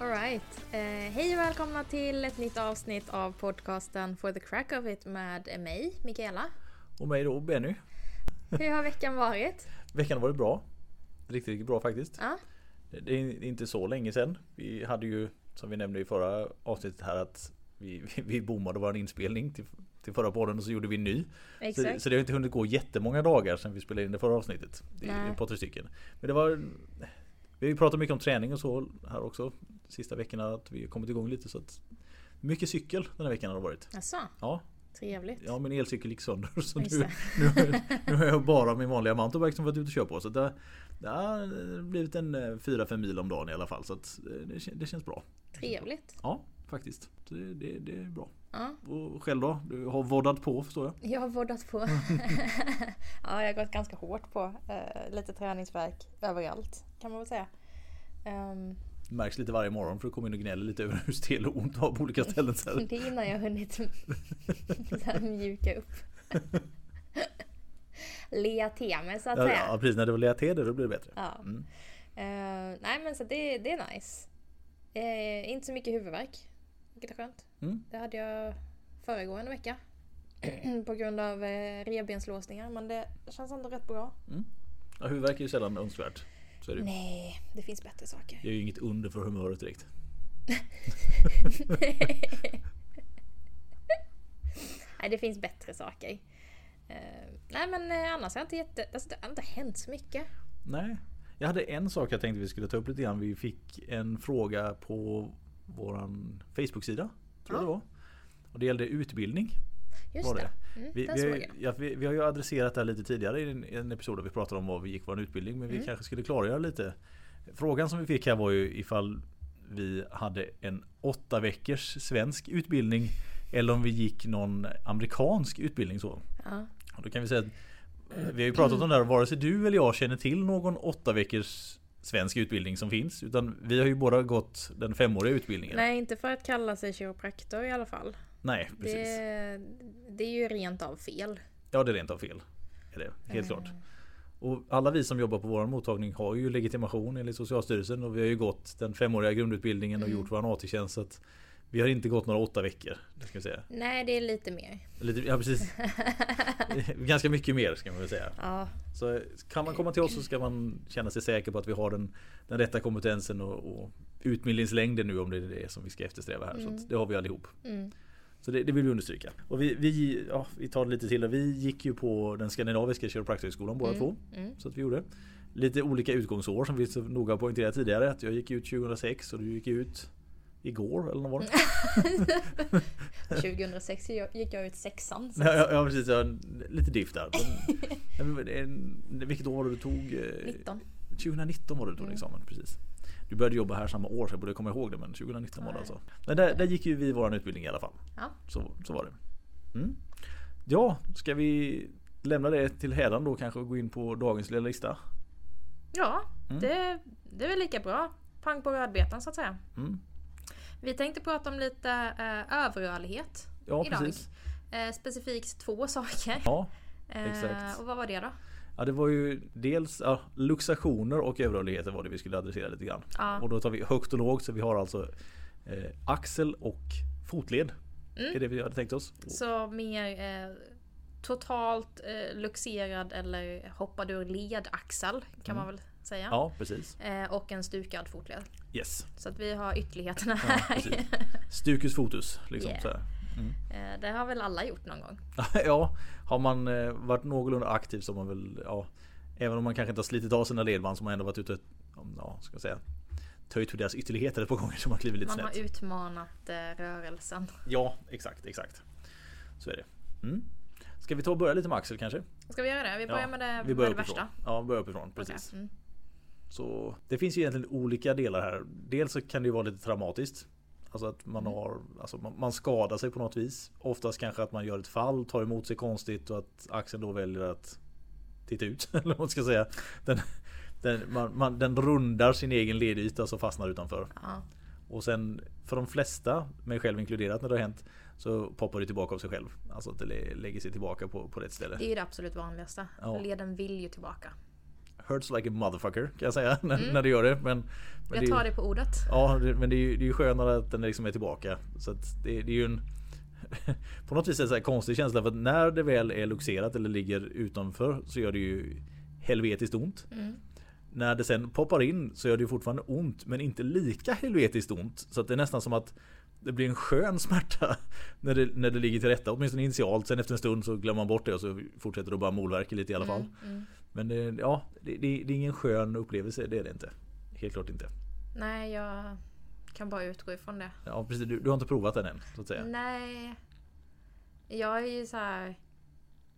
Alright. Eh, hej och välkomna till ett nytt avsnitt av podcasten For the Crack of It med mig, Mikaela. Och mig då, Benny. Hur har veckan varit? Veckan har varit bra. Riktigt, riktigt bra faktiskt. Ja. Det är inte så länge sedan. Vi hade ju, som vi nämnde i förra avsnittet här, att vi, vi bommade vår inspelning till, till förra podden och så gjorde vi en ny. Så, Exakt. så det har inte hunnit gå jättemånga dagar sedan vi spelade in det förra avsnittet. Det är ett par tre stycken. Men det var Vi har ju pratat mycket om träning och så här också Sista veckorna att vi har kommit igång lite så att Mycket cykel den här veckan har det varit. Jaså, Ja, trevligt. ja min elcykel gick sönder så Just nu, det. nu, nu har jag bara min vanliga mountainbike som varit ute och kört på. Så det, det har blivit en 4-5 mil om dagen i alla fall. Så att eh, det, det känns bra. Trevligt. Ja, faktiskt. Det, det, det är bra. Ja, Och själv då? Du har voddat på förstår jag? jag har voddat på. ja, jag har gått ganska hårt på. Eh, lite träningsverk överallt kan man väl säga. Ehm, Det märks lite varje morgon för att komma in och gnälla lite över hur stel och ont du har på olika ställen. Så här. det är innan jag har hunnit mjuka upp. Lea till mig så att Ja, säga. ja, precis. När det var leatéder då blir det bättre. Ja. Mm. Eh, nej men så det, det är nice. Eh, inte så mycket huvudvärk. Vilket är skönt. Mm. Det hade jag föregående vecka. på grund av eh, revbenslåsningar. Men det känns ändå rätt bra. Ja, huvudvärk är ju sällan önskvärt. Så är det. Nej, det finns bättre saker. Det är ju inget under för humöret direkt. nej, det finns bättre saker. Eh, nej men eh, annars har jag inte jätte... Alltså, det har inte hänt så mycket. Nej. Jag hade en sak jag tänkte vi skulle ta upp lite grann. Vi fick en fråga på våran Facebook-sida. Tror Ja. det var. Och det gällde utbildning. Just Var det. det? Mm, Vi, vi, har, ja, vi, vi har ju adresserat det här lite tidigare i en, en episod där vi pratade om vad vi gick vår utbildning. Men vi Mm. kanske skulle klargöra lite. Frågan som vi fick här var ju ifall vi hade en åtta veckors svensk utbildning. Eller om vi gick någon amerikansk utbildning så. Ja. Och då kan vi säga att eh, vi har ju pratat om det här, vare sig du eller jag känner till någon åtta veckors svensk utbildning som finns. Utan vi har ju båda gått den femåriga utbildningen. Nej, inte för att kalla sig kiropraktor i alla fall. Nej, precis. Det, det är ju rent av fel. Ja, det är rent av fel. Är det, helt Eh. klart. Och alla vi som jobbar på vår mottagning har ju legitimation enligt Socialstyrelsen och vi har ju gått den femåriga grundutbildningen och Mm. gjort vår AT-tjänst. Så vi har inte gått några åtta veckor. Det ska vi säga. Nej, det är lite mer. Lite, ja, precis. Ganska mycket mer ska man väl säga. Ja, Så kan man komma till oss så ska man känna sig säker på att vi har den, den rätta kompetensen och, och utbildningslängden nu om det är det som vi ska eftersträva här. Så Mm. att det har vi allihop. mm. Så det, det vill vi understryka. Och vi, vi, ja, vi tar det lite till. Vi gick ju på den skandinaviska kiropraktorhögskolan båda Mm. två. Mm. Så att vi gjorde. Lite olika utgångsår som vi så noga poängterade tidigare. Att jag gick ut 2006 och du gick ut igår eller när var det? 2006 gick jag ut sexan. Så Ja, ja, precis, ja, lite diff där. Men, men, en- vilket år var det du tog? eh, 19. 2019 var det du tog Mm. examen, precis. Du började jobba här samma år så jag borde komma ihåg det men 2019 var det alltså. Men där, där gick ju vi våran utbildning i alla fall. Ja. Så, så var det. Mm. Ja, ska vi lämna det till hädan då kanske och gå in på dagens lilla lista? Ja, Mm. det, det är väl lika bra. Pang på rödbetan så att säga. Mm. Vi tänkte prata om lite eh, överrörlighet Ja, idag. precis. Eh, specifikt två saker. Ja, Eh, exakt. och vad var det då? ja, det var ju dels ja, luxationer och överrörligheter var det vi skulle adressera lite grann. Ja. Och då tar vi högt och lågt så vi har alltså eh, axel och fotled. Mm. är det vi hade tänkt oss. Så mer eh, totalt eh, luxerad eller hoppad ur ledaxel kan man väl säga. Mm. Ja, precis. Eh, och en stukad fotled. Yes. Så att vi har ytterligheterna Ja, här. precis. Stucus fotus. Liksom, Yeah. så här. eh, det har väl alla gjort någon gång. ja, har man eh, varit någorlunda aktiv så har man väl, ja, även om man kanske inte har slitit av sina ledband så har man ändå varit ute ja, ska jag säga, töjt för deras ytterligheter ett par gånger så man kliver lite Man snett. har utmanat eh, rörelsen. Ja, exakt, exakt. Så är det. Mm. Ska vi ta och börja lite med axel kanske? Ska vi göra det? Vi börjar Ja, med det, Vi börjar med det värsta. Ja, börja uppifrån. Precis. Okej, Mm. Så det finns ju egentligen olika delar här. Dels så kan det ju vara lite traumatiskt. Alltså att man Mm. har, alltså man, man skadar sig på något vis. Oftast kanske att man gör ett fall, tar emot sig konstigt och att axeln då väljer att titta ut. Eller vad man ska säga. Den, den, man, man, den rundar sin egen ledyta så fastnar utanför. Ja. Och sen för de flesta, mig själv inkluderat när det har hänt, så poppar det tillbaka av sig själv. Alltså att det lä- lägger sig tillbaka på, på rätt ställe. Det är det absolut vanligaste. Ja. Leden vill ju tillbaka. Hurts like a motherfucker kan jag säga när, när det gör det. Men, men Jag tar det på ordet. Ja, det, men det är ju det är ju skönare att den liksom är tillbaka. Så det, det är ju en På något vis är det här konstig känsla för att när det väl är luxerat eller ligger utanför så gör det ju helvetiskt ont. Mm. När det sen poppar in så gör det ju fortfarande ont men inte lika helvetiskt ont. Så att det är nästan som att det blir en skön smärta när det, när det ligger till rätta. Åtminstone initialt. Sen efter en stund så glömmer man bort det och så fortsätter det bara molverka lite i alla fall. Mm, mm. Men det, ja, det, det, det är ingen skön upplevelse. Det är det inte. Helt klart inte. Nej, jag kan bara utgå ifrån det. Ja precis, du, du har inte provat den än så att säga. Nej. Jag är ju så här.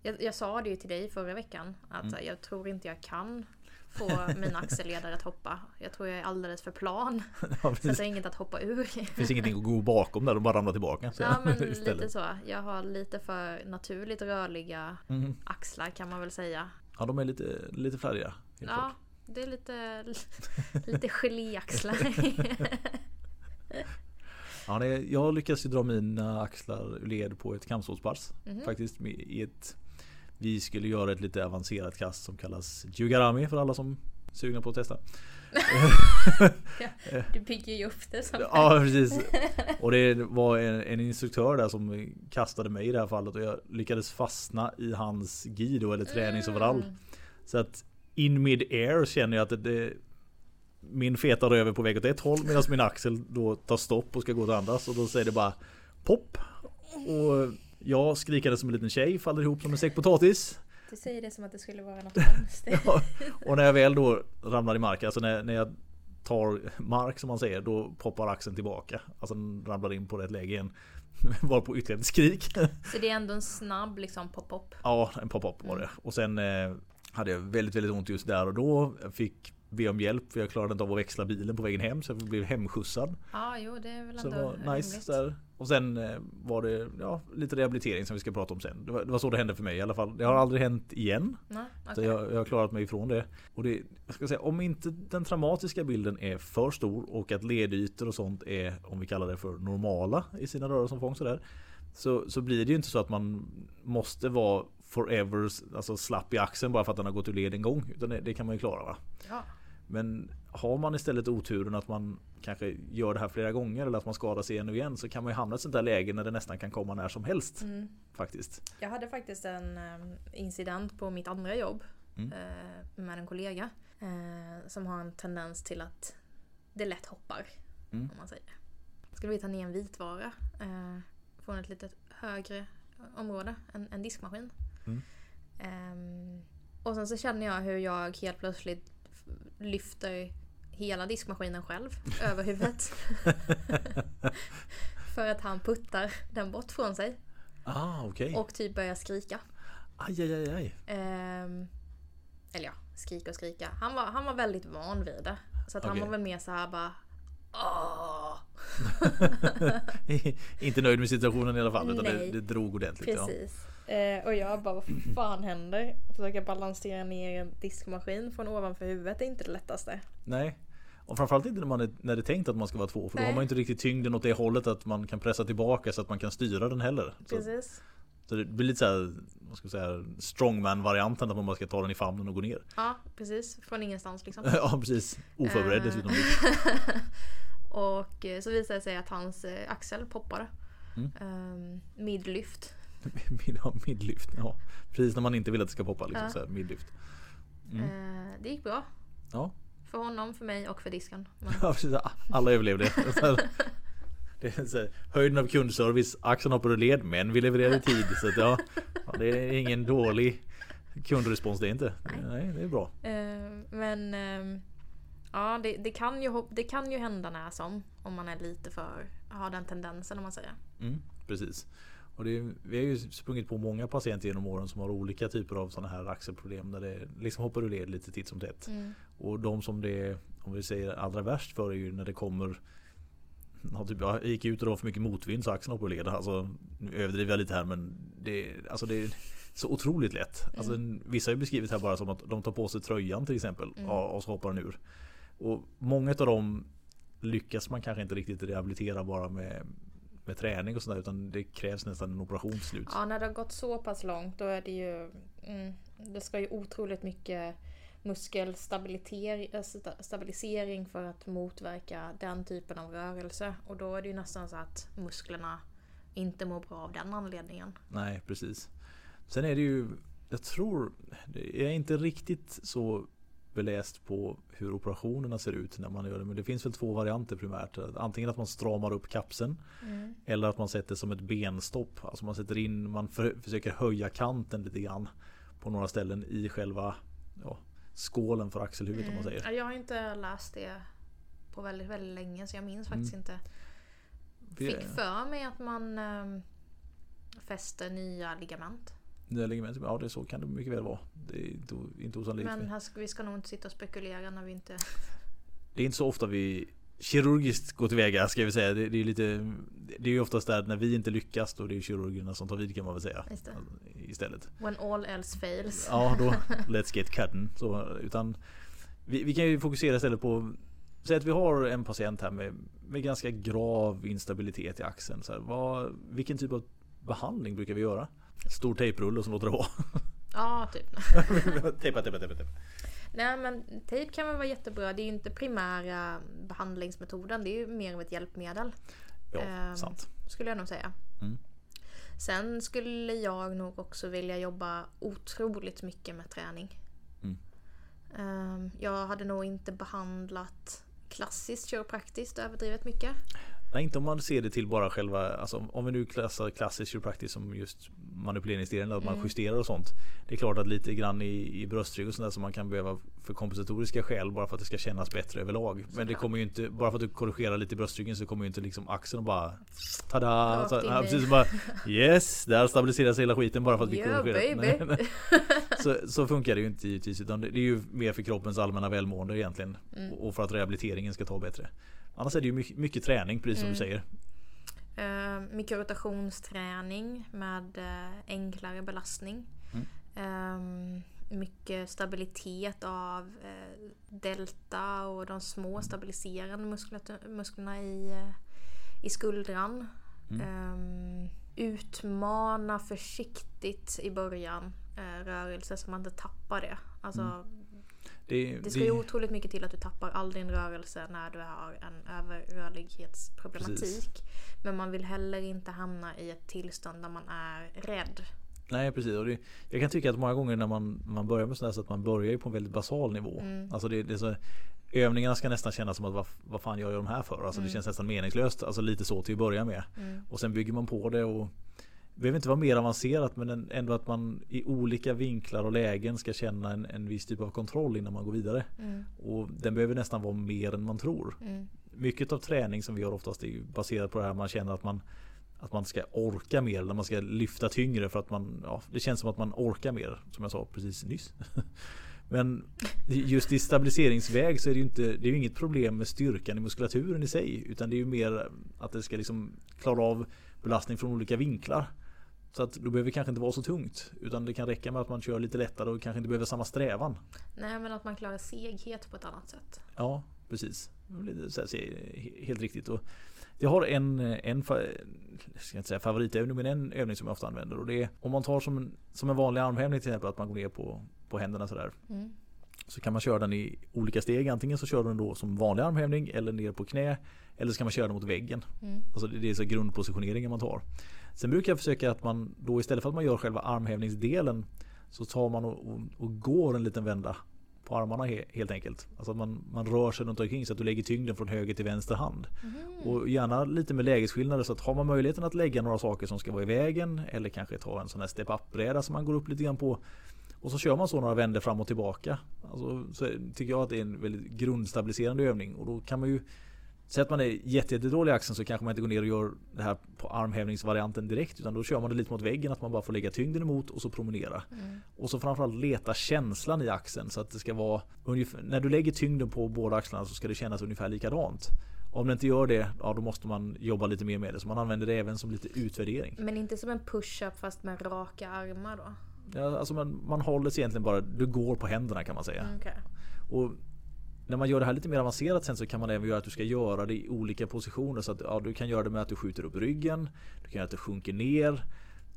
Jag, jag sa det ju till dig förra veckan. Att Mm. jag tror inte jag kan få mina axelledare att hoppa. Jag tror jag är alldeles för plan. Ja, Så att det är inget att hoppa ur. Det finns ingenting att gå bakom där och bara ramla tillbaka. Så Ja men lite så. Jag har lite för naturligt rörliga Mm. axlar kan man väl säga. Ja de är lite, lite. Helt Ja, klart. det är lite, lite geléaxlar. Ja, det, jag lyckas ju dra mina axlar ur led på ett kampsportspass. Mhm. Faktiskt med- i ett Vi skulle göra ett lite avancerat kast som kallas Jugarami för alla som är sugna på att testa. Du bygger ju upp det som Ja precis. Och det var en, en instruktör där som kastade mig i det här fallet och jag lyckades fastna i hans gi då, eller träningsoverall. Mm. Så att in mid-air känner jag att det, min feta röv är på väg åt ett håll medan min axel då tar stopp och ska gå åt andras och då säger det bara pop. Och jag skrikande som en liten tjej faller ihop som en säck potatis. Du säger det som att det skulle vara något hemskt. Ja, och när jag väl då ramlar i marken, alltså när, när jag tar mark som man säger, då poppar axeln tillbaka. Alltså den ramlar in på rätt läge igen. Var på ytterligare ett skrik. Så det är ändå en snabb liksom pop-up. Ja, en pop-up var det. Och sen eh, hade jag väldigt, väldigt ont just där och då. Jag fick be om hjälp för jag klarade inte av att växla bilen på vägen hem så jag blev hemskjutsad. Ja, jo det är väl Så ändå det var nice där. Och sen eh, var det ja, lite rehabilitering som vi ska prata om sen. Det var, det var så det hände för mig i alla fall. Det har aldrig hänt igen. Nej, okej. jag, jag har klarat mig ifrån det. Och det, jag ska säga, om inte den traumatiska bilden är för stor och att ledytor och sånt är, om vi kallar det för normala i sina rörelseomfång sådär. Så, så blir det ju inte så att man måste vara forever alltså slapp i axeln bara för att den har gått ur led en gång. Utan det, det kan man ju klara va. Ja. Men har man istället oturen att man kanske gör det här flera gånger eller att man skadar sig igen och igen så kan man ju hamna i ett sånt där läge när det nästan kan komma när som helst. Mm. Faktiskt. Jag hade faktiskt en eh, incident på mitt andra jobb Mm. eh, med en kollega eh, som har en tendens till att det lätt hoppar. Mm. Om man säger. Skulle vi ta ner en vitvara eh, från ett lite högre område, en, en diskmaskin. Mm. Ehm, och sen så känner jag hur jag helt plötsligt lyfter hela diskmaskinen själv över huvudet. För att han puttar den bort från sig Ah okej. och typ börjar skrika. Aj aj aj aj. Ehm, eller ja, skrika och skrika. Han var, han var väldigt van vid det. Så att han Okej. var väl mer så här bara Åh! Inte nöjd med situationen i alla fall utan det, det drog ordentligt. Ja. Precis. Eh, och jag bara, vad fan händer? Försöka balansera ner en diskmaskin från ovanför huvudet är inte det lättaste. Nej. Och framförallt inte när, man är, när det är tänkt att man ska vara två. För då Nej. har man inte riktigt tyngden åt det hållet att man kan pressa tillbaka så att man kan styra den heller. Så, Precis. så det blir lite såhär, vad ska jag säga, strongman-varianten att man bara ska ta den i famnen och gå ner. Ja, precis. Från ingenstans liksom. ja precis. Oförberedd Eh. dessutom. och eh, så visade det sig att hans eh, axel poppade. Mm. Ehm, midlyft. Ja, midlyft. Ja. Precis när man inte vill att det ska poppa. Liksom, Ja. så här, midlyft. Mm. Det gick bra. Ja. För honom, för mig och för disken. Men, Ja, precis. Alla överlevde. Det är så höjden av kundservice, axeln hoppar ur led men vi levererar i tid. Så att, ja, det är ingen dålig kundrespons det är inte. Nej. Nej, det är bra. eh, men ehm, ja, det, det, kan ju, det kan ju hända när som. Om man är lite för, har den tendensen om man säger. Mm, precis. Och det vi har ju sprungit på många patienter genom åren som har olika typer av sådana här axelproblem där det liksom hoppar ur led lite titt som tätt. Mm. Och de som det är, om vi säger allra värst för är ju när det kommer Ja, typ, jag gick ut och det var för mycket motvind så axeln hoppade ur led. Alltså, nu överdriver jag lite här men det, alltså det är så otroligt lätt. Alltså, vissa har ju beskrivit här bara som att de tar på sig tröjan till exempel Mm. och så hoppar den ur. Och många av dem lyckas man kanske inte riktigt rehabilitera bara med, med träning och sådär utan det krävs nästan en operation till slut. Ja, när det har gått så pass långt då är det ju... Mm, det ska ju otroligt mycket muskelstabilisering för att motverka den typen av rörelse. Och då är det ju nästan så att musklerna inte mår bra av den anledningen. Nej, precis. Sen är det ju, jag tror, jag är inte riktigt så beläst på hur operationerna ser ut när man gör det. Men det finns väl två varianter primärt. Antingen att man stramar upp kapseln. Mm. Eller att man sätter som ett benstopp. Alltså man sätter in, man för, försöker höja kanten lite grann. På några ställen i själva ja, skålen för axelhuvudet mm. om man mm. säger. Jag har inte läst det på väldigt, väldigt länge så jag minns faktiskt mm. inte. Fick för mig att man ähm, fäster nya ligament. Nya ligament, ja det så kan det mycket väl vara. Det är inte, inte osannolikt. Men här vi ska nog inte sitta och spekulera när vi inte... Det är inte så ofta vi kirurgiskt går tillväga ska vi säga. Det, det är lite Det är ju oftast där när vi inte lyckas då det är kirurgerna som tar vid kan man väl säga. Istället. When all else fails. Ja då Let's get cutting. Så, utan vi, vi kan ju fokusera istället på Säg att vi har en patient här med, med ganska grav instabilitet i axeln. Så här, vad, vilken typ av behandling brukar vi göra? Stor tejprulle och så låter det vara. Ja, typ. tejpa, tejpa, tejpa, tejpa. Nej men tejp kan väl vara jättebra. Det är ju inte primära behandlingsmetoden. Det är ju mer av ett hjälpmedel. Ja, ehm, sant. Skulle jag nog säga. Mm. Sen skulle jag nog också vilja jobba otroligt mycket med träning. Mm. Ehm, jag hade nog inte behandlat klassiskt kiropraktiskt överdrivet mycket. Nej, inte om man ser det till bara själva, alltså om vi nu klassar klassisk kiropraktik som just manipuleringsdelen, att man mm. justerar och sånt. Det är klart att lite grann i, i bröstrygg och sånt som man kan behöva för kompensatoriska skäl bara för att det ska kännas bättre överlag. Men det kommer ju inte, bara för att du korrigerar lite i bröstryggen så kommer ju inte liksom axeln och bara Tada! Så, ja, precis, bara, yes, där stabiliseras hela skiten bara för att vi yeah, korrigerar. så, så funkar det ju inte givetvis utan det är ju mer för kroppens allmänna välmående egentligen. Mm. Och för att rehabiliteringen ska ta bättre. Annars är det ju mycket, mycket träning precis som mm. du säger. Uh, mikrotationsträning med uh, enklare belastning. Mm. Um, mycket stabilitet av uh, delta och de små stabiliserande musklerna i, i skuldran. Mm. Um, utmana försiktigt i början rörelser så man inte tappar det. Alltså, mm. Det, det ska det... ju otroligt mycket till att du tappar all din rörelse när du har en överrörlighetsproblematik. Precis. Men man vill heller inte hamna i ett tillstånd där man är rädd. Nej precis. Och det, jag kan tycka att många gånger när man, man börjar med sådär så att man börjar på en väldigt basal nivå. Mm. Alltså det, det är så, övningarna ska nästan kännas som att vad, vad fan gör jag de här för? Alltså mm. det känns nästan meningslöst. Alltså lite så till att börja med. Mm. Och sen bygger man på det och det behöver inte vara mer avancerat men ändå att man i olika vinklar och lägen ska känna en, en viss typ av kontroll innan man går vidare. Mm. Och den behöver nästan vara mer än man tror. Mm. Mycket av träning som vi har oftast är baserat på det här man känner att man att man ska orka mer eller man ska lyfta tyngre för att man ja, Det känns som att man orkar mer som jag sa precis nyss. Men just i stabiliseringsväg så är det ju inte Det är inget problem med styrkan i muskulaturen i sig utan det är ju mer att det ska liksom klara av belastning från olika vinklar. Så att då behöver det kanske inte vara så tungt. Utan det kan räcka med att man kör lite lättare och kanske inte behöver samma strävan. Nej men att man klarar seghet på ett annat sätt. Ja precis. Helt riktigt. Och jag har en, en ska inte säga favoritövning men en övning som jag ofta använder. Och det är om man tar som en, som en vanlig armhävning till exempel att man går ner på, på händerna sådär. Mm. Så kan man köra den i olika steg. Antingen så kör du den då som vanlig armhävning eller ner på knä. Eller så kan man köra den mot väggen. Mm. Alltså det är så grundpositioneringen man tar. Sen brukar jag försöka att man då istället för att man gör själva armhävningsdelen så tar man och, och, och går en liten vända på armarna he, helt enkelt. Alltså man, man rör sig runt omkring så att du lägger tyngden från höger till vänster hand. Mm. Och gärna lite med lägesskillnader så att har man möjligheten att lägga några saker som ska vara i vägen eller kanske ta en sån här step-up-bräda som man går upp lite grann på. Och så kör man så några vändor fram och tillbaka. Alltså, så tycker jag att det är en väldigt grundstabiliserande övning och då kan man ju Säg att man är jättedålig i axeln så kanske man inte går ner och gör det här på armhävningsvarianten direkt. Utan då kör man det lite mot väggen. Att man bara får lägga tyngden emot och så promenera. Mm. Och så framförallt leta känslan i axeln. Så att det ska vara ungefär, När du lägger tyngden på båda axlarna så ska det kännas ungefär likadant. Om det inte gör det, ja då måste man jobba lite mer med det. Så man använder det även som lite utvärdering. Men inte som en push-up fast med raka armar då? Ja, alltså man, man håller sig egentligen bara, du går på händerna kan man säga. Mm, okay. Och när man gör det här lite mer avancerat sen så kan man även göra att du ska göra det i olika positioner. Så att ja, du kan göra det med att du skjuter upp ryggen. Du kan göra att du sjunker ner.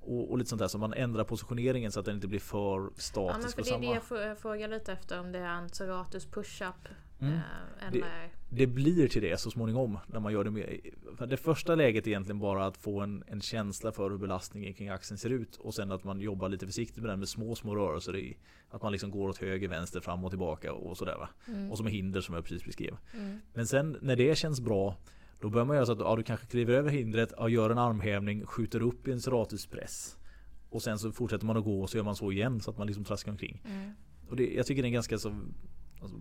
Och, och lite sånt där så man ändrar positioneringen så att den inte blir för Ja men statisk för det är det samma. jag frå- frågar lite efter om det är en serratus push-up. Mm. Eh, eller... Det blir till det så småningom när man gör det mer. För Det första läget är egentligen bara att få en, en känsla för hur belastningen kring axeln ser ut och sen att man jobbar lite försiktigt med den med små små rörelser i. Att man liksom går åt höger, vänster, fram och tillbaka och sådär va. Mm. Och som hinder som jag precis beskrev. Mm. Men sen när det känns bra Då börjar man göra så att ja, du kanske kliver över hindret, ja, gör en armhävning, skjuter upp i en serratuspress. Och sen så fortsätter man att gå och så gör man så igen så att man liksom traskar omkring. Mm. Och det, jag tycker det är en ganska så alltså,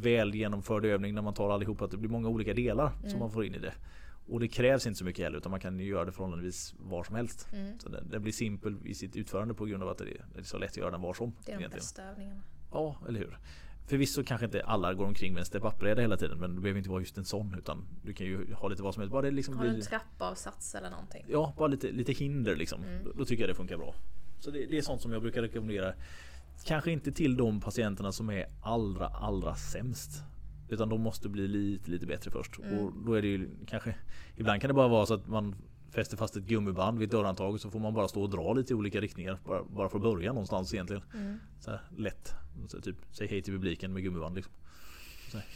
väl genomförd övning när man tar allihopa. Att det blir många olika delar som Mm. man får in i det. Och det krävs inte så mycket heller utan man kan göra det förhållandevis var som helst. Mm. Så den, den blir simpel i sitt utförande på grund av att det är, det är så lätt att göra den var som. Det är de egentligen. bästa övningarna. Ja, eller hur? Förvisso kanske inte alla går omkring med en step-up-bräda hela tiden men det behöver inte vara just en sån utan du kan ju ha lite vad som helst. Bara det liksom Har du blir, en trappavsats eller någonting? ja, bara lite, lite hinder liksom. Mm. Då, då tycker jag det funkar bra. Så det, det är sånt som jag brukar rekommendera. Kanske inte till de patienterna som är allra, allra sämst. Utan de måste bli lite, lite bättre först. Mm. Och då är det ju kanske Ibland kan det bara vara så att man fäster fast ett gummiband vid ett dörrhandtag så får man bara stå och dra lite i olika riktningar. Bara, bara för att börja någonstans egentligen. Mm. Så här, lätt. Så typ, säg hej till publiken med gummiband liksom. Så här,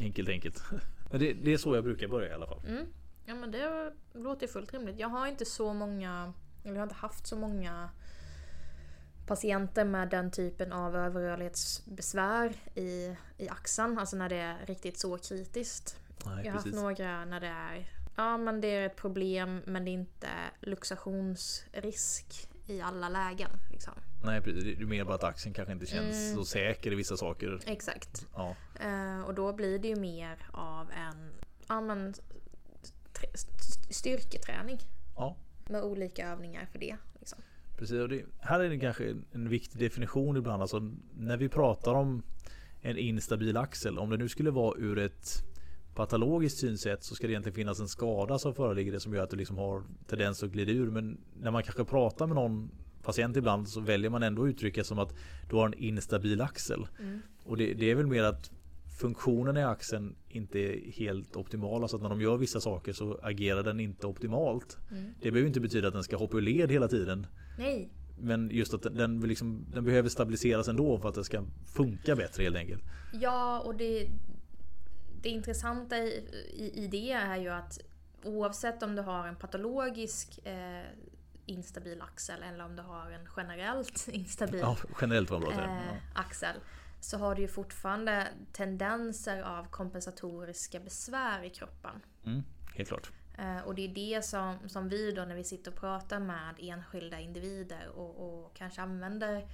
enkelt enkelt. Men det, det är så jag brukar börja i alla fall. Mm. Ja men det låter fullt rimligt. Jag har inte så många, eller jag har inte haft så många patienter med den typen av överrörlighetsbesvär i, i axeln. Alltså när det är riktigt så kritiskt. Nej, Jag har haft precis. några när det är Ja men det är ett problem men det är inte luxationsrisk i alla lägen. Liksom. Nej precis. Det är mer bara att axeln kanske inte känns Mm. så säker i vissa saker. Exakt. Ja, Eh, och då blir det ju mer av en ja, men, styrketräning. ja. Med olika övningar för det. Precis, och det, här är det kanske en, en viktig definition ibland. Alltså, när vi pratar om en instabil axel. Om det nu skulle vara ur ett patologiskt synsätt så ska det egentligen finnas en skada som föreligger det som gör att du liksom har tendens att glida ur. Men när man kanske pratar med någon patient ibland så väljer man ändå att uttrycka som att du har en instabil axel. Mm. Och det, det är väl mer att funktionen i axeln inte är helt optimala så att när de gör vissa saker så agerar den inte optimalt. Mm. Det behöver inte betyda att den ska hoppa ur led hela tiden. Nej. Men just att den, liksom, den behöver stabiliseras ändå för att det ska funka bättre helt enkelt. Ja, och det, det intressanta i, i, i det är ju att oavsett om du har en patologisk eh, instabil axel eller om du har en generellt instabil Ja, generellt term. eh, Ja. axel så har du ju fortfarande tendenser av kompensatoriska besvär i kroppen. Mm, helt klart. Eh, och det är det som, som vi då när vi sitter och pratar med enskilda individer och, och kanske använder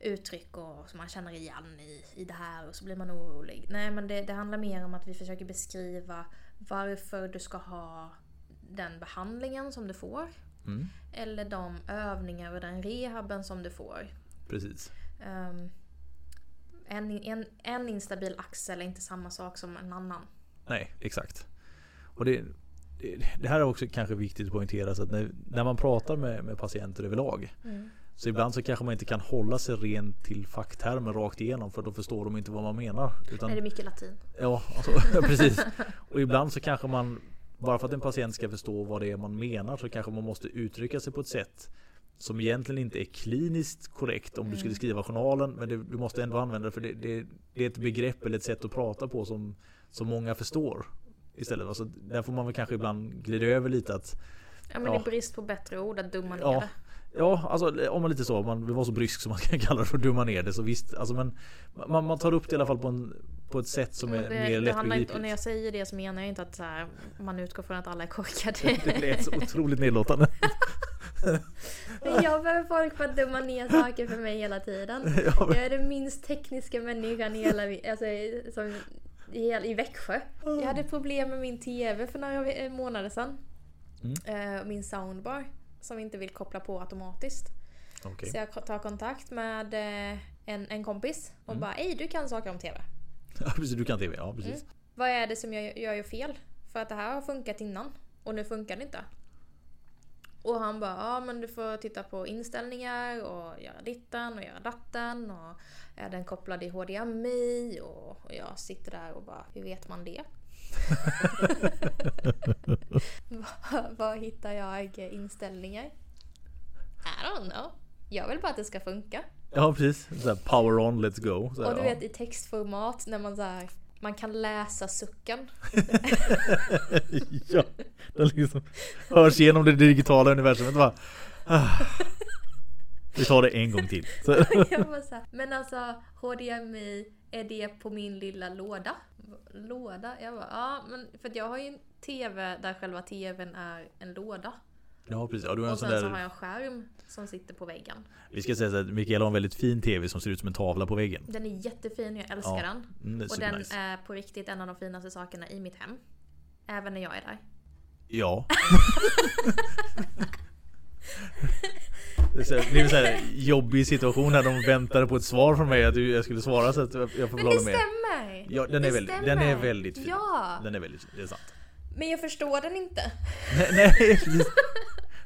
uttryck och, som man känner igen i, i det här och så blir man orolig. Nej men det, det handlar mer om att vi försöker beskriva varför du ska ha den behandlingen som du får. Mm, Eller de övningar och den rehaben som du får. precis. Ehm, en, en, en instabil axel är inte samma sak som en annan. Nej, exakt. Och det, det, här är också kanske viktigt att poängtera så att när, när man pratar med, med patienter överlag Så ibland så kanske man inte kan hålla sig rent till facktermer rakt igenom för då förstår de inte vad man menar. Utan, Är det mycket latin? Ja, alltså, precis. Och ibland så kanske man bara för att en patient ska förstå vad det är man menar så kanske man måste uttrycka sig på ett sätt som egentligen inte är kliniskt korrekt om du skulle skriva journalen men det, du måste ändå använda det för det, det, det är ett begrepp eller ett sätt att prata på som, som många förstår. Istället. Alltså, där får man väl kanske ibland glida över lite att Ja men Ja. är brist på bättre ord att dumma ner Ja, det. Ja, alltså om man lite så, man vill vara så brysk som man kan kalla det för att dumma ner det så visst, alltså men man, man tar upp det i alla fall på, en, på ett sätt som är det, mer inte, och när lättbegripligt. jag säger det så menar jag inte att så här, man utgår från att alla är korkade. Det lät så otroligt nedlåtande. Men jag behöver folk för att dumma ner saker för mig hela tiden. Jag är den minst tekniska människan i hela alltså, som, i, i Växjö. Jag hade problem med min TV för några ve- månader sedan. Mm. Eh, Min soundbar som inte vill koppla på automatiskt. Okej. Så jag tar kontakt med eh, en, en kompis och Mm. bara Ej du kan saker om TV. Ja, precis, du kan TV, ja precis. Mm. Vad är det som jag, jag gör fel? För att det här har funkat innan och nu funkar det inte. Och han bara, ja men du får titta på inställningar och göra ditten och göra datten och är den kopplad i HDMI och, och jag sitter där och bara, hur vet man det? Var, var hittar jag inställningar? I don't know. Jag vill bara att det ska funka. Ja precis. Så power on, let's go. Så Och du vet i textformat när man så här, man kan läsa sucken. ja, den liksom hörs genom det digitala universumet bara. Ah. Vi tar det en gång till. Men alltså HDMI, är det på min lilla låda? Låda? Jag bara, ja men för jag har ju en TV där själva TVn är en låda. Ja precis, ja, du har en Och sen så har där. jag en skärm som sitter på väggen. Vi ska säga så att Mikael har en väldigt fin TV som ser ut som en tavla på väggen. Den är jättefin, jag älskar Ja, den. Mm, är Och den supernice. är på riktigt en av de finaste sakerna i mitt hem. Även när jag är där. Ja. Det är är en sån här jobbig situation när de väntade på ett svar från mig att jag skulle svara så att jag får väl hålla med. stämmer! Ja, den är, Det väldigt, den är stämmer. väldigt fin. Ja! Den är väldigt fin, det är sant. Men jag förstår den inte. Nej, nej.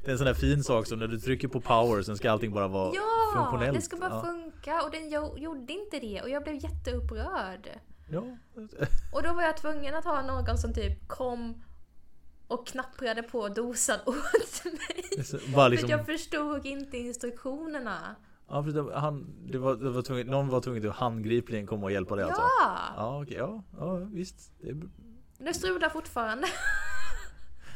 Det är en sån där fin sak som när du trycker på power sen ska allting bara vara Ja! funktionellt. Det ska bara ja. funka och den jo- gjorde inte det och jag blev jätteupprörd. Ja. Och då var jag tvungen att ha någon som typ kom och knapprade på dosan åt mig. Så Bara För liksom, jag förstod inte instruktionerna. ja, precis, han, det var, det var tvungen, någon var tvungen att handgripligen komma och hjälpa dig alltså? Ja! Ja, okej, ja, ja visst. Det, Det strular fortfarande.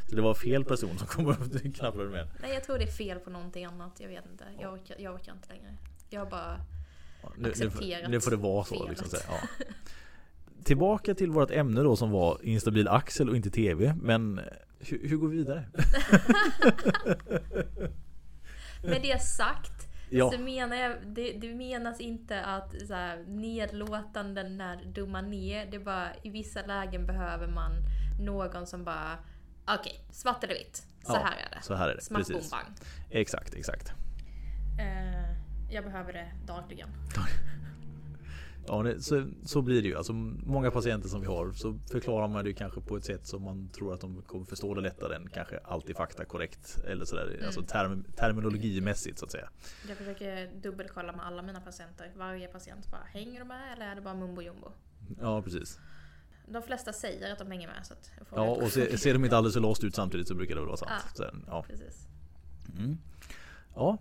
Så det var fel person som kom upp och knappade med. Nej jag tror det är fel på någonting annat. Jag vet inte. Jag orkar, jag orkar inte längre. Jag har bara... Ja, Nu, nu, Accepterat nu får det vara så liksom. Så, ja. Tillbaka till vårt ämne då som var instabil axel och inte TV. Men eh, hur, hur går vi vidare? Med det sagt Ja, så menar jag, det, det menas inte att så här, nedlåtande när dumma ner. Det är bara i vissa lägen behöver man någon som bara Okej, svart eller vitt. Så Ja, här är det. så här är det. Smack Precis. bang. Exakt, exakt. Eh, jag behöver det dagligen. Ja, så, så blir det ju. Alltså, många patienter som vi har så förklarar man det ju kanske på ett sätt som man tror att de kommer förstå det lättare än kanske alltid fakta korrekt. Eller sådär, Mm. alltså term, terminologimässigt så att säga. Jag försöker dubbelkolla med alla mina patienter. Varje patient bara, hänger du med eller är det bara mumbo jumbo? Ja, precis. De flesta säger att de hänger med så Ja, och se, ser de inte alldeles så lost ut samtidigt så brukar det vara sant. Ja. Här, ja. Precis. Mm. Ja,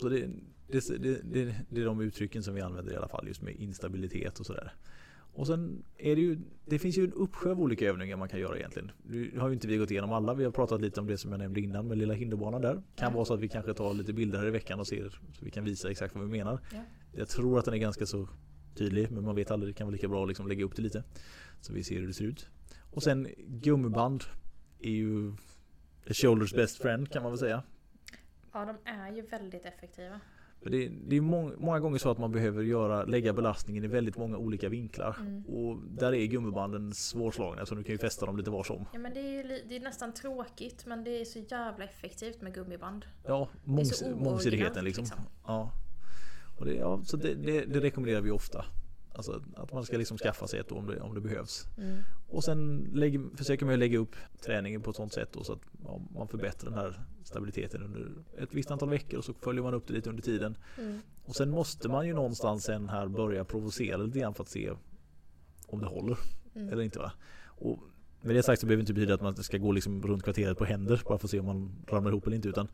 så det, det, det, det, det är de uttrycken som vi använder i alla fall just med instabilitet och sådär. Och sen är det ju, det finns ju en uppsjö av olika övningar man kan göra egentligen. Nu har ju inte vi gått igenom alla. Vi har pratat lite om det som jag nämnde innan med lilla hinderbanan där. Kan vara så att vi kanske tar lite bilder här i veckan och ser så vi kan visa exakt vad vi menar. Ja. Jag tror att den är ganska så tydlig men man vet aldrig. Det kan vara lika bra att liksom lägga upp det lite. Så vi ser hur det ser ut. Och sen gummiband är ju the shoulders best friend kan man väl säga. Ja, de är ju väldigt effektiva. Det, det är många, många gånger så att man behöver göra, lägga belastningen i väldigt många olika vinklar. Mm. Och där är gummibanden svårslagna så du kan ju fästa dem lite var som. Ja men det är ju det är nästan tråkigt men det är så jävla effektivt med gummiband. Ja, mångs, mångsidigheten liksom. liksom. Ja. Och det, ja, så det, det, det rekommenderar vi ofta. Alltså att man ska liksom skaffa sig ett om det, om det behövs. Mm. Och sen lägger, försöker man ju lägga upp träningen på ett sånt sätt så att ja, man förbättrar den här stabiliteten under ett visst antal veckor och så följer man upp det lite under tiden. Mm. Och sen måste man ju någonstans sen här börja provocera lite grann för att se om det håller Mm. eller inte va. Och med det sagt så behöver det inte betyda att man ska gå liksom runt kvarteret på händer bara för att se om man ramlar ihop eller inte utan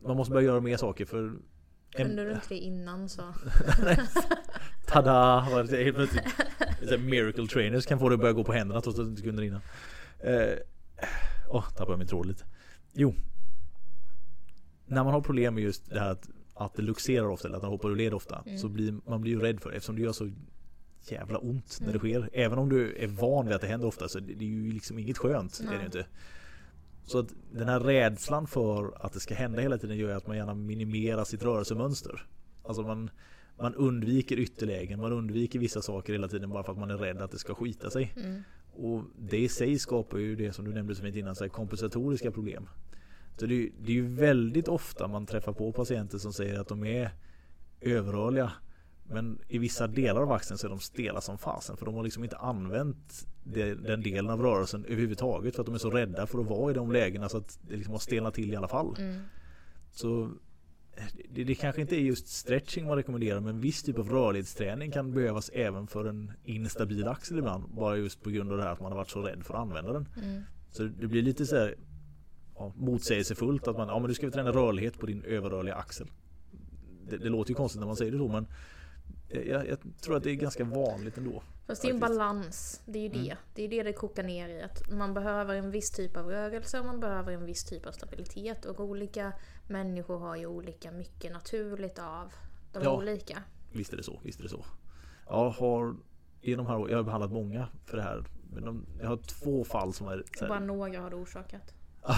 man måste börja göra mer saker för Kunde du inte det innan så. Tada! Var det helt plötsligt Miracle trainers kan få det att börja gå på händerna trots att du inte kunde det innan. Eh, Åh, tappade jag min tråd lite. Jo. När man har problem med just det här att, att det luxerar ofta eller att man hoppar ur led ofta. Mm. Så blir man blir ju rädd för det eftersom det gör så jävla ont när det Mm. sker. Även om du är van vid att det händer ofta så det, det är ju liksom inget skönt. Är det Nej. inte. Så att den här rädslan för att det ska hända hela tiden gör att man gärna minimerar sitt rörelsemönster. Alltså man, man undviker ytterlägen, man undviker vissa saker hela tiden bara för att man är rädd att det ska skita sig. Mm. Och det i sig skapar ju det som du nämnde så fint innan, så här kompensatoriska problem. Så det, är ju- det är ju väldigt ofta man träffar på patienter som säger att de är överrörliga. Men i vissa delar av axeln så är de stela som fasen för de har liksom inte använt det, den delen av rörelsen överhuvudtaget för att de är så rädda för att vara i de lägena så att det liksom har stelnat till i alla fall. Mm. Så det, det kanske inte är just stretching man rekommenderar men viss typ av rörlighetsträning kan behövas även för en instabil axel ibland. Bara just på grund av det här att man har varit så rädd för att använda den. Mm. Så det blir lite så här ja, motsägelsefullt att man, ja men du ska träna rörlighet på din överrörliga axel. Det, det låter ju konstigt när man säger det så men jag, jag, tror att det är ganska vanligt ändå. Fast det är en balans. Det är ju det. Mm. Det är det det kokar ner i. Att man behöver en viss typ av rörelse och man behöver en viss typ av stabilitet. Och olika människor har ju olika mycket naturligt av de ja, olika. Visst är det så. Visst är det så. Jag har de här jag har behandlat många för det här. Men de, jag har två fall som är... Bara några har du orsakat?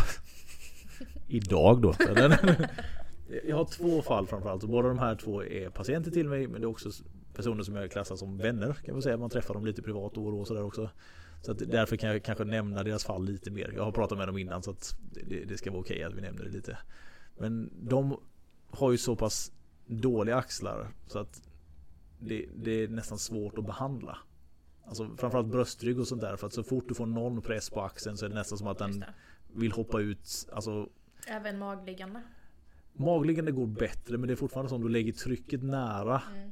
Idag då. jag har två fall framförallt. båda de här två är patienter till mig. Men det är också personer som jag klassar som vänner. Kan man säga. Man träffar dem lite privat då och då sådär också. Så att därför kan jag kanske nämna deras fall lite mer. Jag har pratat med dem innan så att det, det ska vara okej okay att vi nämner det lite. Men de har ju så pass dåliga axlar så att det, det, är nästan svårt att behandla. Alltså framförallt bröstrygg och sånt där. För att så fort du får någon press på axeln så är det nästan som att den vill hoppa ut. Alltså, Även magliggande? Magliggande går bättre men det är fortfarande som du lägger trycket nära. Mm.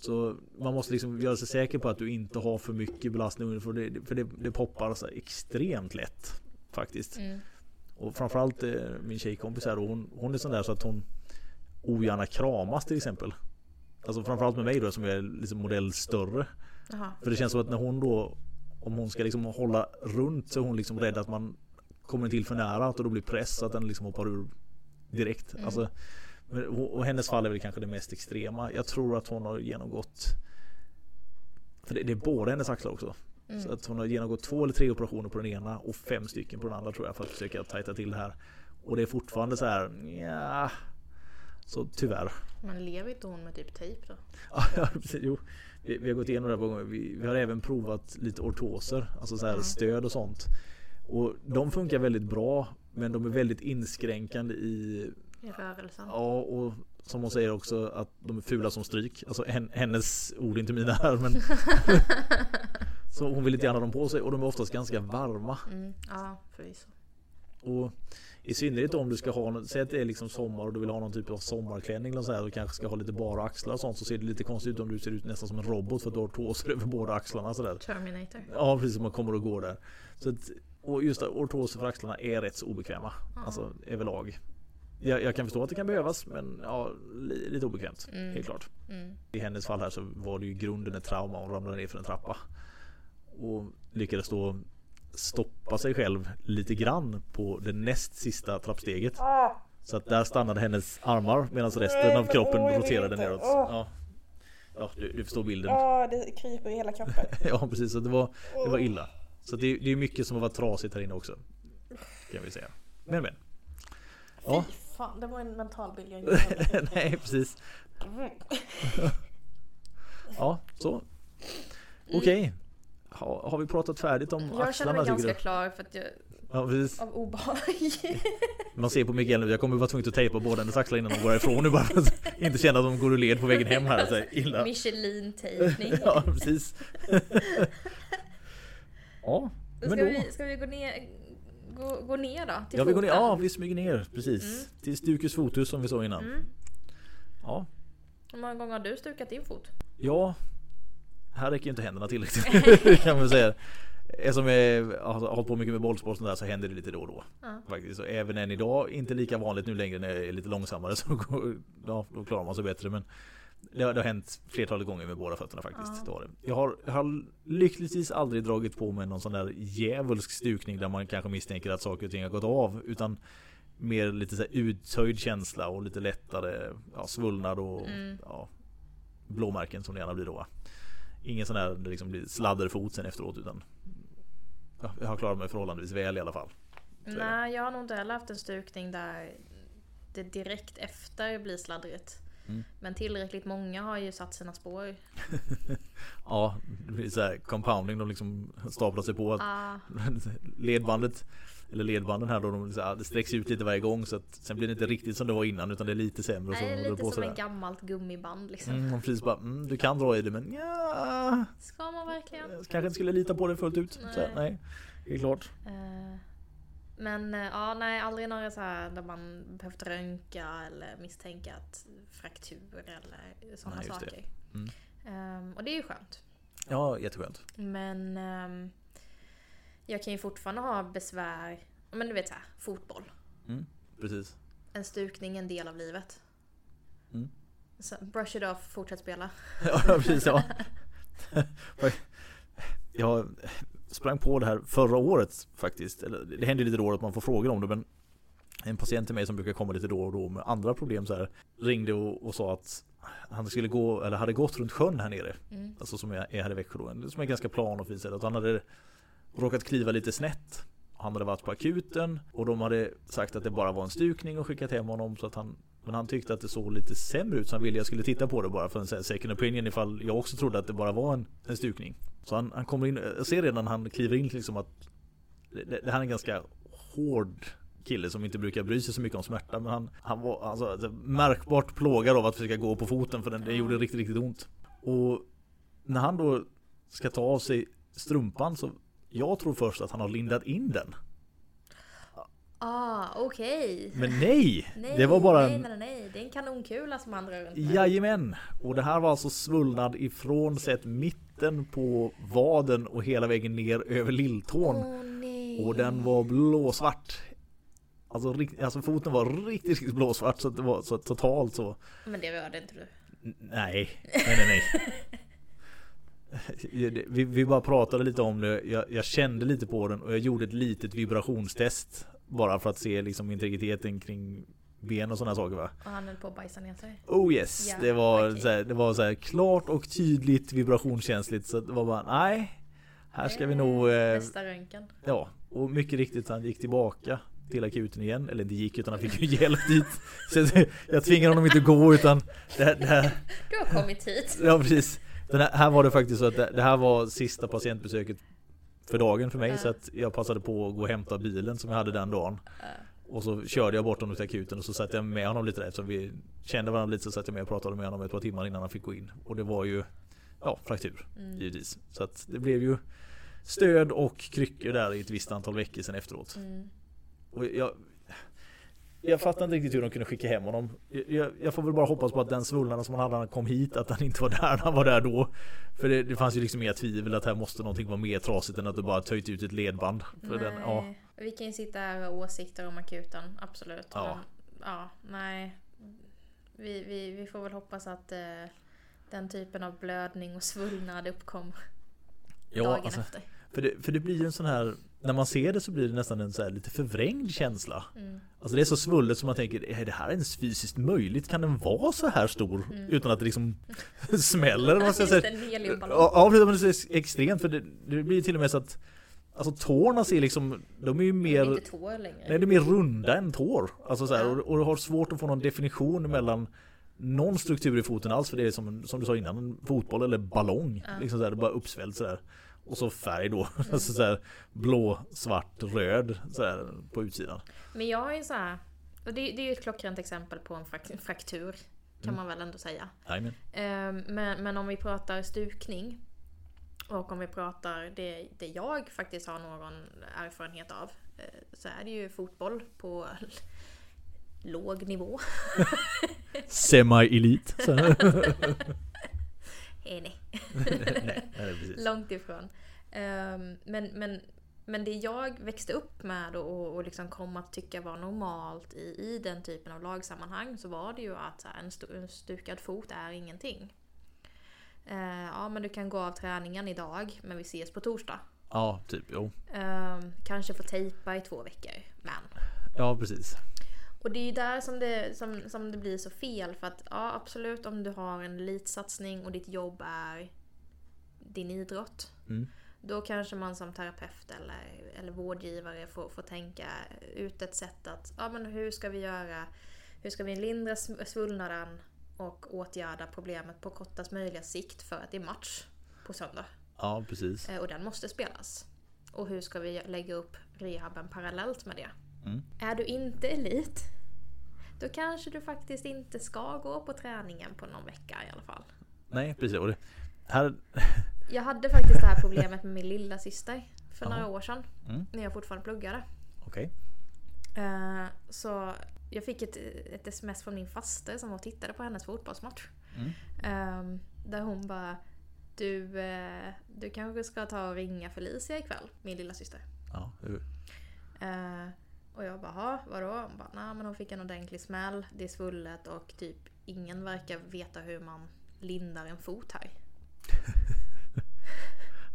Så man måste liksom göra sig säker på att du inte har för mycket belastning för det, för det, det poppar så extremt lätt. Faktiskt. Mm. Och framförallt eh, min tjejkompis här hon, hon är sån där så att hon ogärna kramas till exempel. Alltså framförallt med mig då som är liksom modell större. Aha. För det känns som att när hon då Om hon ska liksom hålla runt så är hon liksom rädd att man Kommer till för nära det då blir press att den liksom hoppar ur Direkt. Mm. Alltså, och hennes fall är väl kanske det mest extrema. Jag tror att hon har genomgått För det, det är båda hennes axlar också. Mm. Så att hon har genomgått två eller tre operationer på den ena och fem stycken på den andra tror jag för att försöka tajta till det här. Och det är fortfarande så här, ja, Så tyvärr. Men lever inte hon med typ tejp då? ja, jo. Vi, vi, har gått igenom det här på gånger. Vi, vi, har även provat lite ortoser, alltså så här stöd och sånt. Och de funkar väldigt bra, men de är väldigt inskränkande i i rörelsen. Ja, och som hon säger också att de är fula som stryk. Alltså hennes ord, inte mina här. Men så hon vill inte gärna ha dem på sig och de är oftast ganska varma. Mm, ja, förvisso. Och i synnerhet om du ska ha, säg att det är liksom sommar och du vill ha någon typ av sommarklänning eller så här, och kanske ska ha lite bara axlar och sånt så ser det lite konstigt ut om du ser ut nästan som en robot för att du har ortoser över båda axlarna sådär. Terminator. Ja precis som man kommer och går där. Så att, och just ortoser för axlarna är rätt så obekväma. Mm. Alltså överlag. Jag, jag, kan förstå att det kan behövas men ja, lite obekvämt. Mm. Helt klart. Mm. I hennes fall här så var det ju grunden ett trauma. Hon ramlade ner för en trappa. Och lyckades då stoppa sig själv lite grann på det näst sista trappsteget. Så att där stannade hennes armar medan resten av kroppen roterade neråt. Ja. Ja, du, du förstår bilden. Ja, det kryper i hela kroppen. ja, precis. Så det var, det var illa. Så det, det är mycket som har varit trasigt här inne också. Kan vi säga. Men men. Ja. Fy fan, det var en mental bild jag inte Nej, precis. ja, så. Okej. Okay. Ha, har vi pratat färdigt om jag axlarna? Jag känner mig ganska klar för att jag Ja, precis. Av obehag. Man ser på Mikael nu, jag kommer vara tvungen att tejpa båda hennes axlar innan de går ifrån nu bara för att inte känna att de går ur led på vägen hem här. Så illa. Michelin-tejpning. ja, precis. Ja, men ska då. Vi, ska vi gå ner, gå, gå ner då? Till ja, vi går ner, ja, vi smyger ner precis. Mm. Till Stukes fotus som vi sa innan. Mm. Ja. Hur många gånger har du stukat din fot? Ja, här räcker inte händerna tillräckligt kan man säga. Eftersom jag har hållit på mycket med bollsport där så händer det lite då och då. Ja. Faktiskt. Så även än idag, inte lika vanligt nu längre när jag är lite långsammare så går, ja, då klarar man sig bättre. Men det har, det har hänt flertalet gånger med båda fötterna faktiskt. Ja. Jag, har, jag har lyckligtvis aldrig dragit på mig någon sån där djävulsk stukning där man kanske misstänker att saker och ting har gått av. Utan mer lite så här uttöjd känsla och lite lättare ja, svullnad och mm. ja, blåmärken som det gärna blir då. Ingen sån där det liksom blir sladderfot sen efteråt utan ja, jag har klarat mig förhållandevis väl i alla fall. Nej, jag har nog inte heller haft en stukning där det direkt efter blir sladdrigt. Mm. Men tillräckligt många har ju satt sina spår. ja, det blir så här compounding. De liksom staplar sig på. Ah. Ledbandet eller ledbanden här då, de, så här, det sträcks ut lite varje gång så att sen blir det inte riktigt som det var innan utan det är lite sämre. Nej, det är lite som ett gammalt gummiband liksom. Mm, precis bara, mm, du kan dra i det men ja. Ska man verkligen? Kanske inte skulle lita på det fullt ut. Nej, så, nej det är klart. Uh, men uh, ja, nej aldrig några så här där man behövt röntga eller misstänka att fraktur eller sådana saker. Mm. Um, och det är ju skönt. Ja, jätteskönt. Men um, jag kan ju fortfarande ha besvär men du vet såhär, fotboll. Mm, precis. En stukning är en del av livet. Mm. Så brush it off, fortsätt spela. Ja, precis ja. Jag sprang på det här förra året faktiskt. Det händer lite då att man får frågor om det men en patient till mig som brukar komma lite då och då med andra problem så här ringde och, och sa att han skulle gå, eller hade gått runt sjön här nere. Mm. Alltså som är, är här i Växjö då. Som är ganska plan och fin ställe. Att han hade råkat kliva lite snett. Han hade varit på akuten och de hade sagt att det bara var en stukning och skickat hem honom så att han men han tyckte att det såg lite sämre ut så han ville jag skulle titta på det bara för en second opinion ifall jag också trodde att det bara var en, en stukning. Så han, han kommer in, jag ser redan när han kliver in liksom att det, det här är en ganska hård kille som inte brukar bry sig så mycket om smärta men han, han var alltså, märkbart plågad av att försöka gå på foten för den, det gjorde riktigt, riktigt ont. Och när han då ska ta av sig strumpan så jag tror först att han har lindat in den. Ah, okej. Men nej! Nej, det var bara en... nej, nej, nej. Det är en kanonkula som han drar runt med. Jajamän! Och det här var alltså svullnad ifrån sett mitten på vaden och hela vägen ner över lilltån. Nej. Och den var blåsvart. Alltså, rikt- alltså foten var riktigt, riktigt blåsvart så det var så totalt så. Men det rörde inte du. Nej, nej, nej, nej. Vi, vi bara pratade lite om det. Jag, jag kände lite på den och jag gjorde ett litet vibrationstest. Bara för att se liksom integriteten kring ben och sådana saker va. Och han höll på att bajsa ner sig. Oh yes, Ja, det var, okej. så här, det var så här klart och tydligt vibrationskänsligt så det var bara nej. Här ska vi nog... Eh, Nästa röntgen. ja, och mycket riktigt han gick tillbaka till akuten igen. Eller det gick utan han fick ju hjälp dit. Så jag, tvingade honom inte gå utan det, här- det här, Du har kommit hit. Ja precis. Den här, här var det faktiskt så att det, det här var sista patientbesöket för dagen för mig så att jag passade på att gå och hämta bilen som jag hade den dagen. Och så körde jag bort honom till akuten och så satte jag med honom lite där eftersom vi kände varandra lite så satt jag med och pratade med honom ett par timmar innan han fick gå in. Och det var ju ja, fraktur Mm. givetvis. Så att det blev ju stöd och kryckor där i ett visst antal veckor sen efteråt. Mm. Och jag, jag fattar inte riktigt hur de kunde skicka hem honom. Jag, jag får väl bara hoppas på att den svullnaden som han hade när han kom hit, att han inte var där när han var där då. För det, det fanns ju liksom inga tvivel att här måste någonting vara mer trasigt än att du bara töjt ut ett ledband. För den, ja, Nej. Vi kan ju sitta här och ha åsikter om akuten, absolut. Ja. Men, ja, nej. Vi, vi, vi får väl hoppas att eh, den typen av blödning och svullnad uppkom ja dagen alltså, efter. för, det, för det blir ju en sån här, när man ser det så blir det nästan en så lite förvrängd känsla. Mm. Alltså det är så svullet som man tänker, är det här ens fysiskt möjligt? Kan den vara så här stor? Mm. Utan att det liksom smäller? man ska säga. Ja, men det är extremt för det, det blir till och med så att Alltså tårna ser liksom, de är ju Det är mer inte tår längre. Nej, det är mer runda än tår. Alltså så här, och, och du har svårt att få någon definition mellan någon struktur i foten alls för det är som, som du sa innan, en fotboll eller ballong. Ja. Liksom så här, bara uppsvällt sådär. Och så färg då, alltså så här, blå, svart, röd så här, på utsidan. Men jag har ju så här, och det, det är ju ett klockrent exempel på en frak- fraktur. Kan Mm. man väl ändå säga. Jajamän. Ehm, Men, men om vi pratar stukning och om vi pratar det, det jag faktiskt har någon erfarenhet av eh, så är det ju fotboll på låg nivå. Semi-elit. nej, nej, nej, långt ifrån. Ehm, Men, men, men det jag växte upp med och, och liksom kom att tycka var normalt i, i den typen av lagsammanhang så var det ju att en, en stukad fot är ingenting. Eh, ja men du kan gå av träningen idag men vi ses på torsdag. Ja, typ, jo. Ehm, kanske få tejpa i två veckor. Men. Ja, precis. Och det är ju där som det, som, som det blir så fel. För att ja absolut om du har en elitsatsning och ditt jobb är din idrott. Mm. Då kanske man som terapeut eller, eller vårdgivare får, får tänka ut ett sätt att ja, men hur ska vi göra? Hur ska vi lindra sv- svullnaden och åtgärda problemet på kortast möjliga sikt för att det är match på söndag. Ja, precis. Eh, Och den måste spelas. Och hur ska vi lägga upp rehaben parallellt med det? Mm. Är du inte elit, då kanske du faktiskt inte ska gå på träningen på någon vecka i alla fall. Nej, precis. Och det, här, Jag hade faktiskt det här problemet med min lilla syster för Jaha. några år sedan. Mm. När jag fortfarande pluggade. okej. Eh, Så jag fick ett, ett sms från min faster som var och tittade på hennes fotbollsmatch. Mm. Eh, Där hon bara du, eh, du kanske ska ta och ringa Felicia ikväll, min lilla syster. Ja, hur- Eh, Och jag bara, "Ha, vadå? Hon bara, nej men hon fick en ordentlig smäll, det är svullet och typ ingen verkar veta hur man lindar en fot här.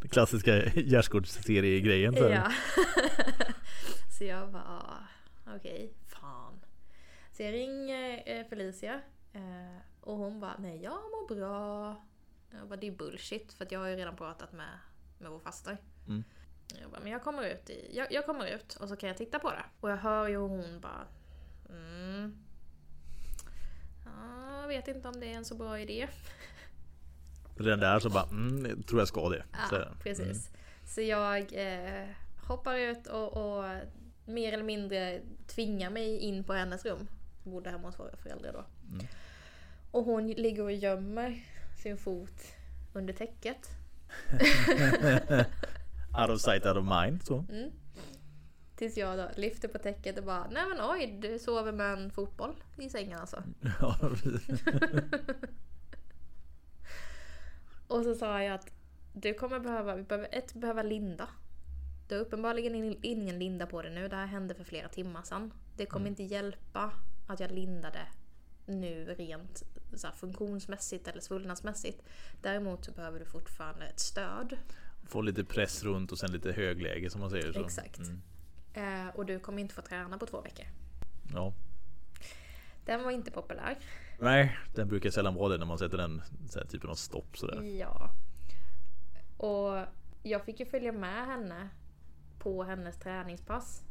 Den klassiska gärdsgårdsserie-grejen. Ja. så jag bara, "Ah, okej, fan. Så jag ringer eh, Felicia eh, och hon bara, nej jag mår bra. Jag bara, det är bullshit för jag har ju redan pratat med, med vår faster. Mm. Jag bara, men jag kommer ut i, jag, jag kommer ut och så kan jag titta på det. Och jag hör ju hon bara, mm. Ja, Jag vet inte om det är en så bra idé. Redan där så bara, mm, tror jag ska det. Så, Ja, mm. precis. Så jag eh, hoppar ut och, och mer eller mindre tvingar mig in på hennes rum. Jag bodde hemma hos våra föräldrar då. Mm. Och hon ligger och gömmer sin fot under täcket. Out of sight, out of mind. Så. Mm. Tills jag då lyfter på täcket och bara Nej men oj, du sover med en fotboll i sängen alltså. Ja. Och så sa jag att du kommer behöva, vi behöver ett, behöva linda. Du har uppenbarligen in- ingen linda på det nu. Det här hände för flera timmar sedan. Det kommer inte hjälpa att jag lindade nu rent så funktionsmässigt eller svullnadsmässigt. Däremot så behöver du fortfarande ett stöd. Få lite press runt och sen lite högläge som man säger. Så. Exakt. Mm. Eh, och du kommer inte få träna på två veckor. Ja. Den var inte populär. Nej, den brukar sällan vara det när man sätter den så typen av stopp sådär. Ja. Och jag fick ju följa med henne på hennes träningspass.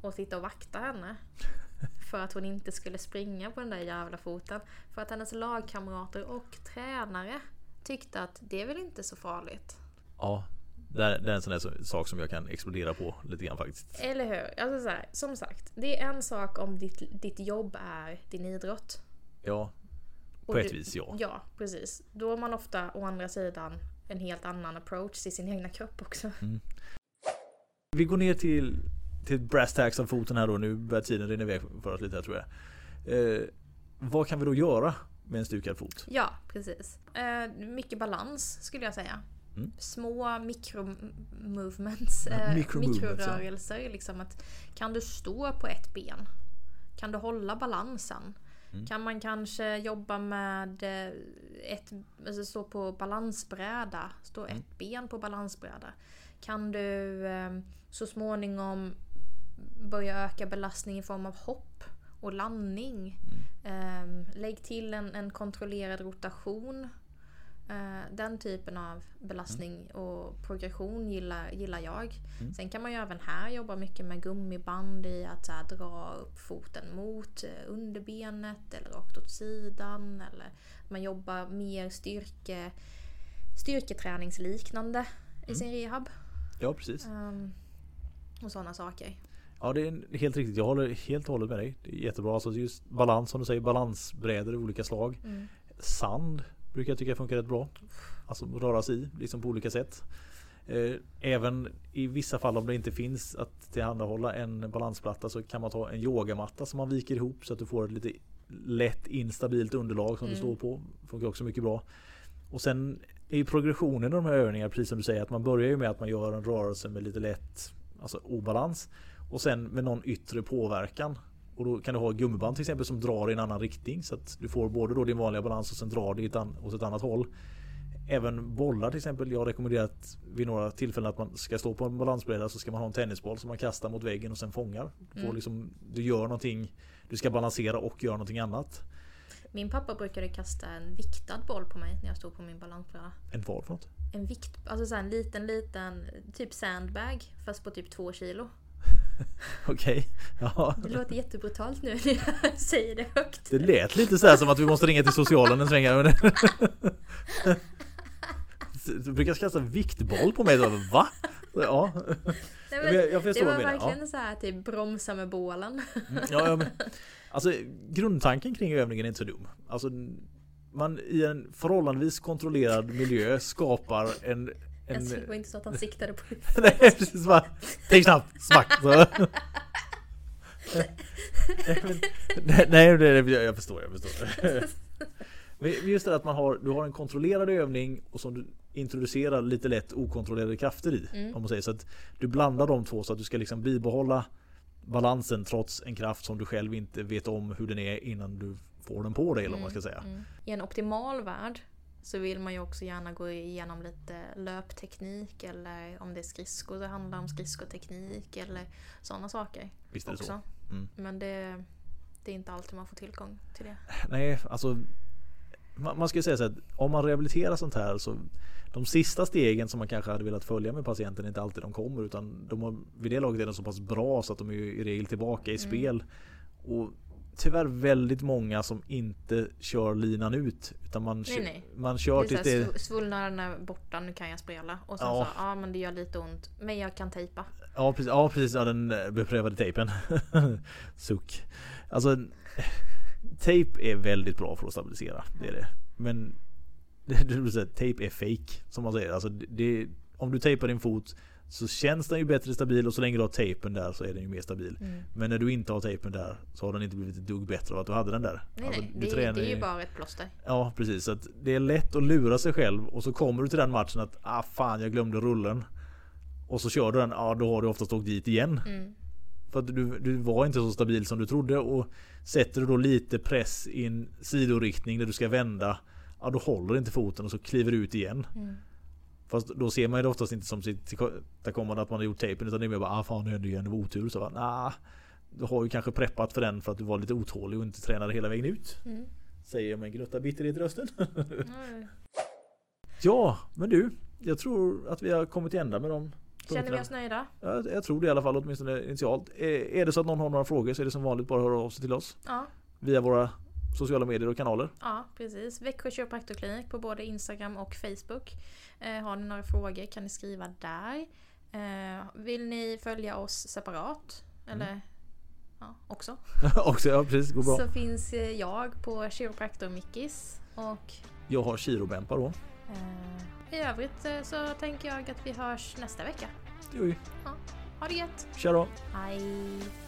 Och sitta och vakta henne. För att hon inte skulle springa på den där jävla foten. För att hennes lagkamrater och tränare tyckte att det är väl inte så farligt. Ja, det är, det är en sån där sak som jag kan explodera på lite grann faktiskt. Eller hur? Alltså så här, som sagt, det är en sak om ditt, ditt jobb är din idrott. Ja, Och på ett du- vis ja. Ja, precis. Då har man ofta å andra sidan en helt annan approach till sin egna kropp också. Vi går ner till, till brass tacks av foten här då. Nu börjar tiden rinna iväg för oss lite här tror jag. Eh, vad kan vi då göra med en stukad fot? Ja, precis. Eh, mycket balans skulle jag säga. Mm. Små mikro-movements, Ja, eh, micro-movements, ja. mikrorörelser. Liksom att, kan du stå på ett ben? Kan du hålla balansen? Mm. Kan man kanske jobba med eh, ett, alltså stå på balansbräda? Stå Mm. ett ben på balansbräda? Kan du eh, så småningom börja öka belastning i form av hopp och landning? Mm. Eh, lägg till en, en kontrollerad rotation. Eh, den typen av belastning och progression gillar, gillar jag. Mm. Sen kan man ju även här jobba mycket med gummiband i att här, dra upp foten mot eh, underbenet eller rakt åt sidan. Eller man jobbar mer styrke, styrketräningsliknande i sin rehab. Ja precis. Ehm, och sådana saker. Ja det är helt riktigt. Jag håller helt och hållet med dig. Det är jättebra. Alltså just balans som du säger. Balansbrädor i olika slag. Mm. Sand brukar jag tycka funkar rätt bra. Alltså röra sig i liksom på olika sätt. Eh, Även i vissa fall om det inte finns att tillhandahålla en balansplatta så kan man ta en yogamatta som man viker ihop så att du får ett lite lätt instabilt underlag som du Mm. står på. Funkar också mycket bra. Och sen är ju progressionen i de här övningarna precis som du säger att man börjar ju med att man gör en rörelse med lite lätt alltså obalans och sen med någon yttre påverkan. Och då kan du ha gummiband till exempel som drar i en annan riktning så att du får både då din vanliga balans och sen drar det åt ett annat håll. Även bollar till exempel. Jag har rekommenderat vid några tillfällen att man ska stå på en balansbräda så ska man ha en tennisboll som man kastar mot väggen och sen fångar. Du, får Mm. liksom, du gör någonting. Du ska balansera och göra någonting annat. Min pappa brukade kasta en viktad boll på mig när jag stod på min balansbräda. En vad för något? En vikt, alltså så en liten liten typ sandbag fast på typ två kilo. Okej. Ja. Det låter jättebrutalt nu när jag säger det högt. Det lät lite så här som att vi måste ringa till socialen en sväng Du brukar kasta viktboll på mig. Va? Ja. Nej, men jag- jag det var verkligen så här typ bromsa med bålen. Mm, ja, ja men, alltså grundtanken kring övningen är inte så dum. Alltså man i en förhållandevis kontrollerad miljö skapar en... en Alltså, det var inte så att han siktade på nej, precis bara, Tänk snabbt, smack! Så. nej, nej, nej, jag förstår, jag förstår. Men just det att man har, du har en kontrollerad övning och som du introducerar lite lätt okontrollerade krafter i. Mm. Om man säger så att du blandar de två så att du ska liksom bibehålla balansen trots en kraft som du själv inte vet om hur den är innan du får den på dig eller vad man ska säga. Mm. I en optimal värld så vill man ju också gärna gå igenom lite löpteknik eller om det är skridskor det handlar om skridskoteknik eller sådana saker. Visst är det också. så. Mm. Men det, det är inte alltid man får tillgång till det. Nej, alltså man, man ska ju säga så att om man rehabiliterar sånt här så de sista stegen som man kanske hade velat följa med patienten är inte alltid de kommer utan de har, vid det laget är de så pass bra så att de är i regel tillbaka i Mm. spel. Och tyvärr väldigt många som inte kör linan ut. Utan man, Nej, nej. man kör tills det... sv- Svullnaden är borta, nu kan jag spela. Och sen Ja. så, ja men det gör lite ont. Men jag kan tejpa. Ja precis, ja, precis ja, den eh, beprövade tejpen. Suck. Alltså Tejp är väldigt bra för att stabilisera. Det är det. Men tejp är fake som man säger. Alltså, det, om du tejpar din fot så känns den ju bättre stabil och så länge du har tejpen där så är den ju mer stabil. Mm. Men när du inte har tejpen där så har den inte blivit ett dugg bättre av att du hade den där. Nej Alltså, nej, det, är- tränar det är ju bara ett plåster. Ja precis, så det är lätt att lura sig själv och så kommer du till den matchen att ah fan jag glömde rullen. Och så kör du den, ja då har du oftast åkt dit igen. Mm. För att du, du var inte så stabil som du trodde och sätter du då lite press i en sidoriktning där du ska vända. Ja då håller inte foten och så kliver du ut igen. Mm. Fast då ser man ju det oftast inte som sitt tillkommande att man har gjort tejpen utan det är mer bara ah fan nu igen, det var otur. Så bara, nah, du har ju kanske preppat för den för att du var lite otålig och inte tränade hela vägen ut. Mm. Säger jag med en gnutta bitterhet i rösten. Mm. Ja, men du. Jag tror att vi har kommit till ända med dem. Känner vi oss nöjda? Ja, jag tror det i alla fall, åtminstone initialt. Är är det så att någon har några frågor så är det som vanligt bara att höra av sig till oss. Ja, Via våra sociala medier och kanaler. ja precis. Växjö kiropraktorklinik på både Instagram och Facebook. Eh, har ni några frågor kan ni skriva där. Eh, vill ni följa oss separat? Eller ja, också? Också, ja precis, går bra. Så finns eh, jag på Chiropraktor Mickis och Jag har kirobämpar då. eh, i övrigt så tänker jag att vi hörs nästa vecka. Det gör vi. Ha det gött! Tja då. Hej!